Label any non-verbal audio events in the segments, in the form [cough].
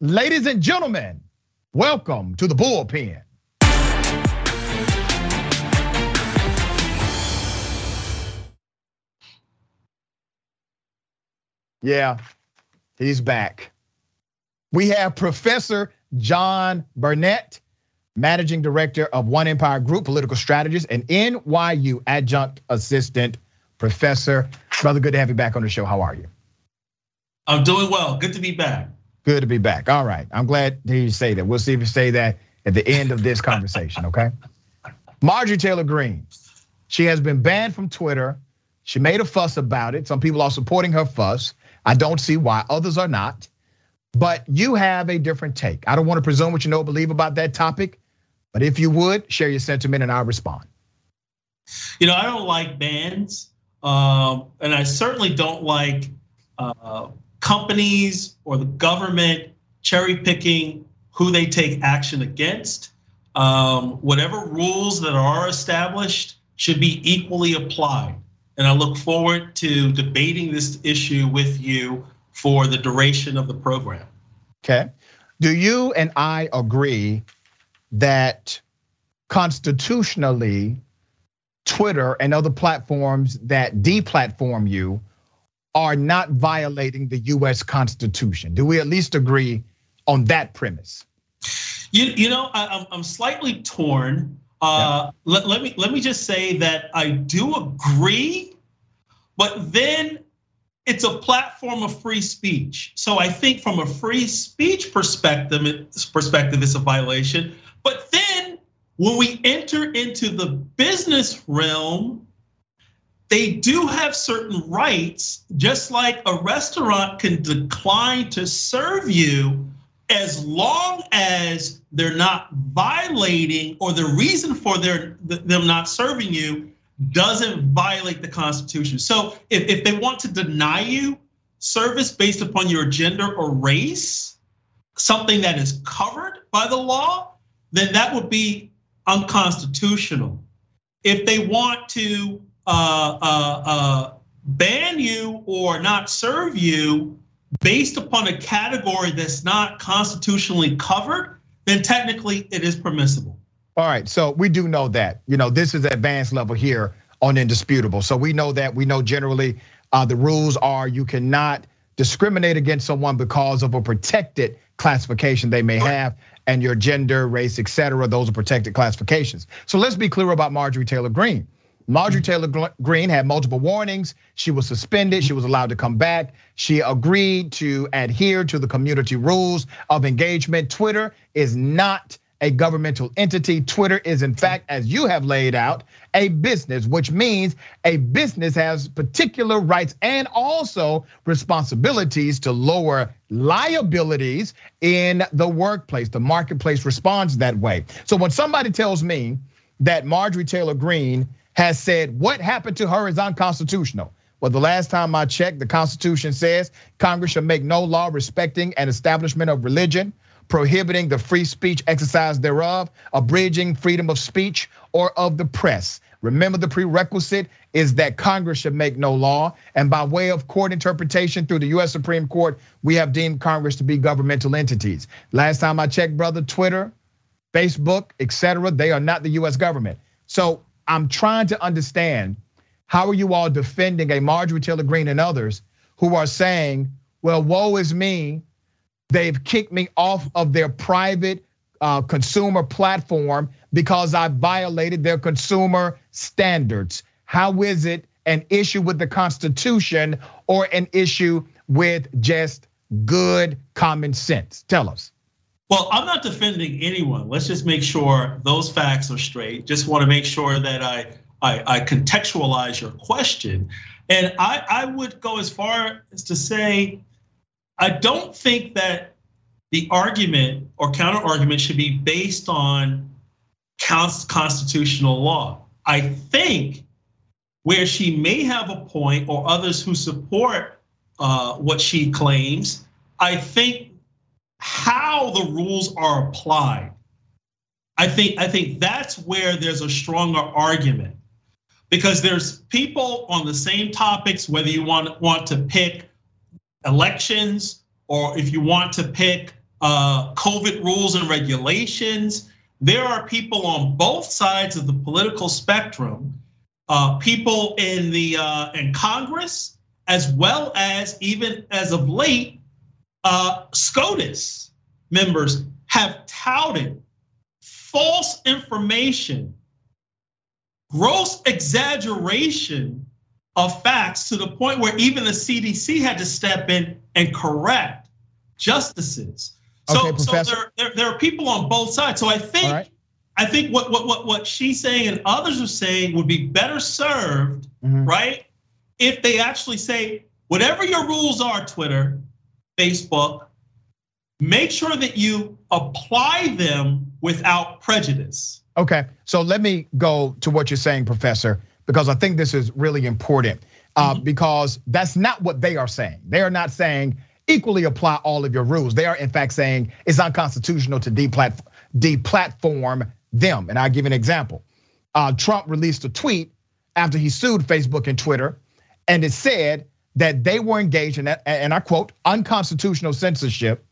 Ladies and gentlemen, welcome to the bullpen. Yeah, he's back. We have Professor John Burnett, Managing Director of One Empire Group Political Strategist and NYU Adjunct Assistant Professor. Brother, good to have you back on the show. How are you? I'm doing well. Good to be back. Good to be back. All right. I'm glad to hear you say that. We'll see if you say that at the end of this conversation, okay? Marjorie Taylor Greene, she has been banned from Twitter. She made a fuss about it. Some people are supporting her fuss. I don't see why others are not. But you have a different take. I don't want to presume what you know believe about that topic, but if you would, share your sentiment and I'll respond. You know, I don't like bans, um, and I certainly don't like uh, companies or the government cherry picking who they take action against. Um, whatever rules that are established should be equally applied. And I look forward to debating this issue with you for the duration of the program. Okay. Do you and I agree that constitutionally, Twitter and other platforms that deplatform you are not violating the US Constitution. Do we at least agree on that premise? You, you know, I, am slightly torn. Uh, yeah. let, let me let me just say that I do agree, but then it's a platform of free speech. So I think from a free speech perspective, perspective, it's a violation. But then when we enter into the business realm, they do have certain rights, just like a restaurant can decline to serve you as long as they're not violating or the reason for their them not serving you doesn't violate the Constitution. So if, if they want to deny you service based upon your gender or race, something that is covered by the law, then that would be unconstitutional. If they want to Uh, uh, uh, ban you or not serve you based upon a category that's not constitutionally covered, then technically it is permissible. All right, so we do know that. You know, this is advanced level here on indisputable. So we know that. We know generally the rules are you cannot discriminate against someone because of a protected classification they may have and your gender, race, etc. Those are protected classifications. So let's be clear about Marjorie Taylor Greene. Marjorie Taylor Greene had multiple warnings. She was suspended. She was allowed to come back. She agreed to adhere to the community rules of engagement. Twitter is not a governmental entity. Twitter is, in fact, as you have laid out, a business, which means a business has particular rights and also responsibilities to lower liabilities in the workplace. The marketplace responds that way. So when somebody tells me that Marjorie Taylor Greene has said what happened to her is unconstitutional. Well, the last time I checked, the Constitution says Congress shall make no law respecting an establishment of religion, prohibiting the free speech exercise thereof, abridging freedom of speech or of the press. Remember, the prerequisite is that Congress should make no law. And by way of court interpretation through the US Supreme Court, we have deemed Congress to be governmental entities. Last time I checked, brother, Twitter, Facebook, etc., they are not the US government. So I'm trying to understand how are you all defending a Marjorie Taylor Greene and others who are saying, well, woe is me. They've kicked me off of their private uh, consumer platform because I violated their consumer standards. How is it an issue with the Constitution or an issue with just good common sense? Tell us. Well, I'm not defending anyone. Let's just make sure those facts are straight. Just want to make sure that I I, I contextualize your question. And I, I would go as far as to say, I don't think that the argument or counter argument should be based on constitutional law. I think where she may have a point, or others who support uh, what she claims, I think how the rules are applied. I think I think that's where there's a stronger argument because there's people on the same topics whether you want want to pick elections or if you want to pick uh, COVID rules and regulations. There are people on both sides of the political spectrum, uh, people in the uh, in Congress, as well as even as of late, SCOTUS members have touted false information, gross exaggeration of facts to the point where even the CDC had to step in and correct justices. So, okay, so there, there, there, are people on both sides. So I think right. I think what, what what what she's saying and others are saying would be better served, mm-hmm. right? If they actually say, whatever your rules are, Twitter, Facebook, make sure that you apply them without prejudice. Okay, so let me go to what you're saying, Professor, because I think this is really important. Uh, mm-hmm. Because that's not what they are saying. They are not saying equally apply all of your rules. They are, in fact, saying it's unconstitutional to deplatform them. And I'll give an example. Uh, Trump released a tweet after he sued Facebook and Twitter, and it said that they were engaged in, that, and I quote, unconstitutional censorship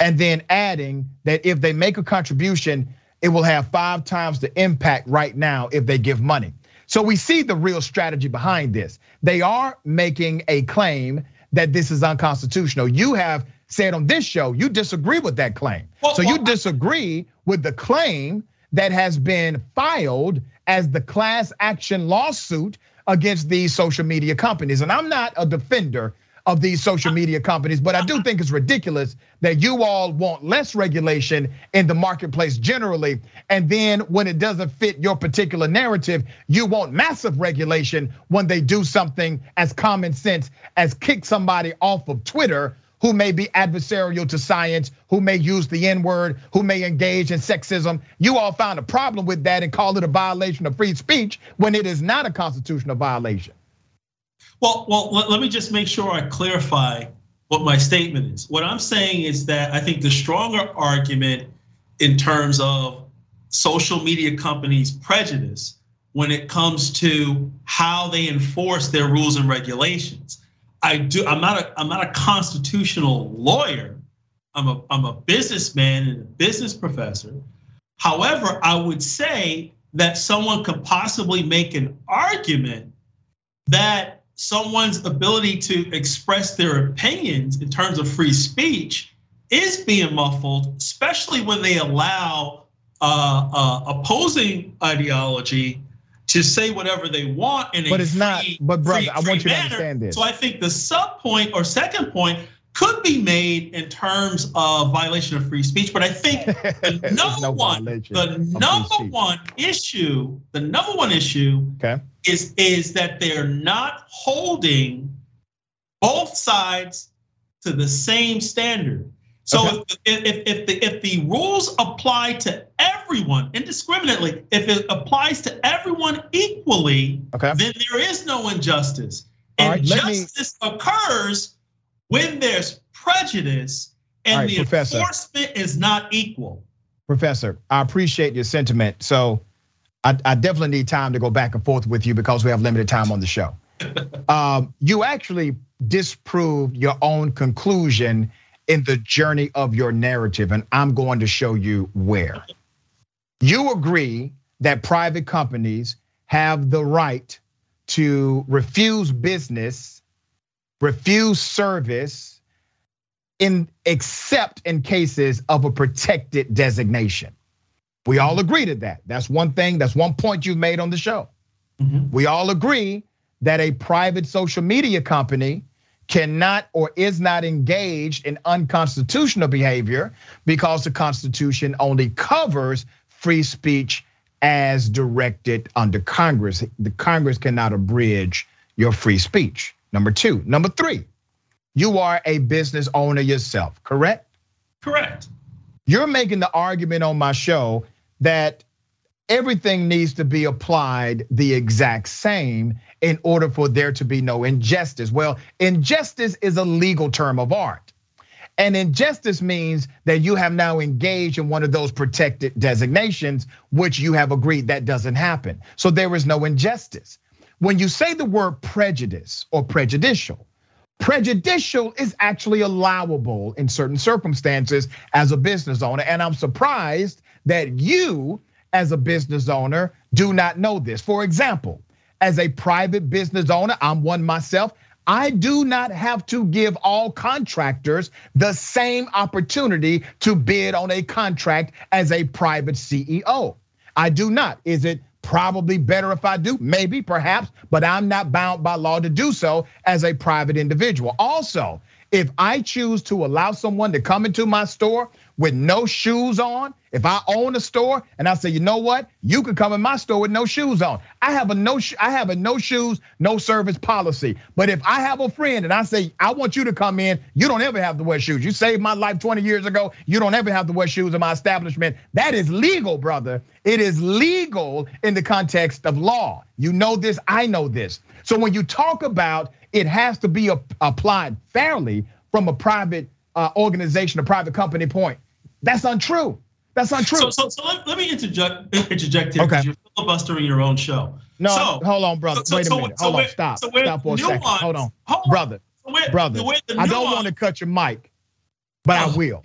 and then adding that if they make a contribution, it will have five times the impact right now if they give money. So we see the real strategy behind this. They are making a claim that this is unconstitutional. You have said on this show you disagree with that claim. Well, so you well, disagree with the claim that has been filed as the class action lawsuit against these social media companies. And I'm not a defender of these social media companies. But I do think it's ridiculous that you all want less regulation in the marketplace generally. And then when it doesn't fit your particular narrative, you want massive regulation when they do something as common sense as kick somebody off of Twitter who may be adversarial to science, who may use the N word, who may engage in sexism. You all found a problem with that and call it a violation of free speech when it is not a constitutional violation. Well, well, let me just make sure I clarify what my statement is. What I'm saying is that I think the stronger argument in terms of social media companies' prejudice when it comes to how they enforce their rules and regulations. I do. I'm not a. I'm not a constitutional lawyer. I'm a. I'm a businessman and a business professor. However, I would say that someone could possibly make an argument that someone's ability to express their opinions in terms of free speech is being muffled, especially when they allow uh, uh, opposing ideology to say whatever they want in but a it's free, not. But brother, free, I want you manner. to understand this. So I think the sub point or second point could be made in terms of violation of free speech, but I think [laughs] the number no one, the number one issue, the number one issue okay. is is that they're not holding both sides to the same standard. So okay. if, if, if, the if the rules apply to everyone indiscriminately, if it applies to everyone equally, okay. then there is no injustice. And justice me... occurs when there's prejudice and right, the Professor. enforcement is not equal. Professor, I appreciate your sentiment. So I, I, definitely need time to go back and forth with you because we have limited time on the show. [laughs] um, you actually disproved your own conclusion in the journey of your narrative, and I'm going to show you where. You agree that private companies have the right to refuse business refuse service in except in cases of a protected designation. We all agree to that. That's one thing, that's one point you've made on the show. Mm-hmm. We all agree that a private social media company cannot or is not engaged in unconstitutional behavior because the Constitution only covers free speech as directed under Congress. The Congress cannot abridge your free speech. Number two. Number three, you are a business owner yourself, correct? Correct. You're making the argument on my show that everything needs to be applied the exact same in order for there to be no injustice. Well, injustice is a legal term of art. And injustice means that you have now engaged in one of those protected designations, which you have agreed that doesn't happen. So there is no injustice. When you say the word prejudice or prejudicial, Prejudicial is actually allowable in certain circumstances as a business owner. And I'm surprised that you, as a business owner, do not know this. For example, as a private business owner, I'm one myself. I do not have to give all contractors the same opportunity to bid on a contract as a private CEO. I do not. Is it Probably better if I do, maybe, perhaps, but I'm not bound by law to do so as a private individual. Also, if I choose to allow someone to come into my store with no shoes on, if I own a store and I say, you know what, you can come in my store with no shoes on. I have a no, I have a no shoes, no service policy. But if I have a friend and I say, I want you to come in, you don't ever have to wear shoes. You saved my life 20 years ago. You don't ever have to wear shoes in my establishment. That is legal, brother. It is legal in the context of law. You know this, I know this. So when you talk about it has to be applied fairly from a private Uh, organization, a private company point. That's untrue. That's untrue. So, so, so let, let, me interject, [laughs] interject here because okay. you're filibustering your own show. No, so, hold on, brother. Wait a minute. hold on. Stop. Stop for a second. Hold on, hold brother. brother. I don't want to cut your mic, but oh. I will.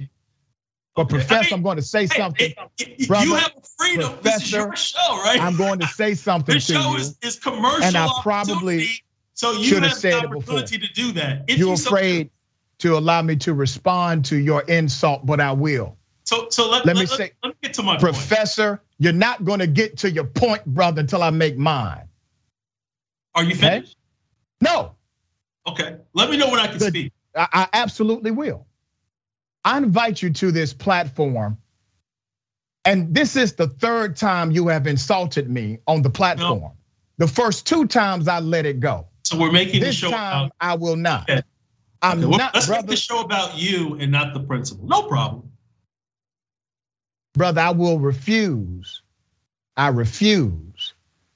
But okay. professor, I mean, I'm going to say something. Hey, hey, brother, you have freedom. Professor, this is your show, right? I'm going to say something this to show you. Is, is commercial. And I probably so you have the opportunity to do that. If You're afraid to allow me to respond to your insult, but I will. So, so let, let, let me say, let, me get to my professor. Point. You're not going to get to your point, brother, until I make mine. Are you finished? Okay? No. Okay. Let me know when I can speak. I, I absolutely will. I invite you to this platform. And this is the third time you have insulted me on the platform. No. The first two times I let it go. So we're making this the show time about, I will not. Okay. I'm okay, well, not. Let's brother, make the show about you and not the principal. No problem. Brother, I will refuse. I refuse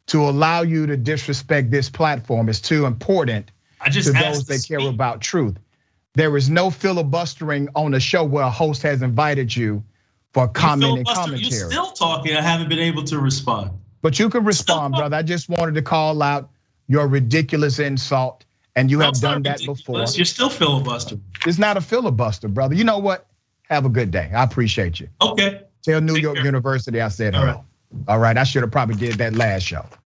to allow you to disrespect this platform. It's too important i to those that care about truth. There is no filibustering on a show where a host has invited you for comment and commentary. You're still talking. I haven't been able to respond. But you can respond, brother. I just wanted to call out your ridiculous insult, and you have done that before. You're still filibustering. It's not a filibuster, brother. You know what? Have a good day. I appreciate you. Okay. Tell New Take York care. University I said hello. All right. All right. I should have probably did that last show.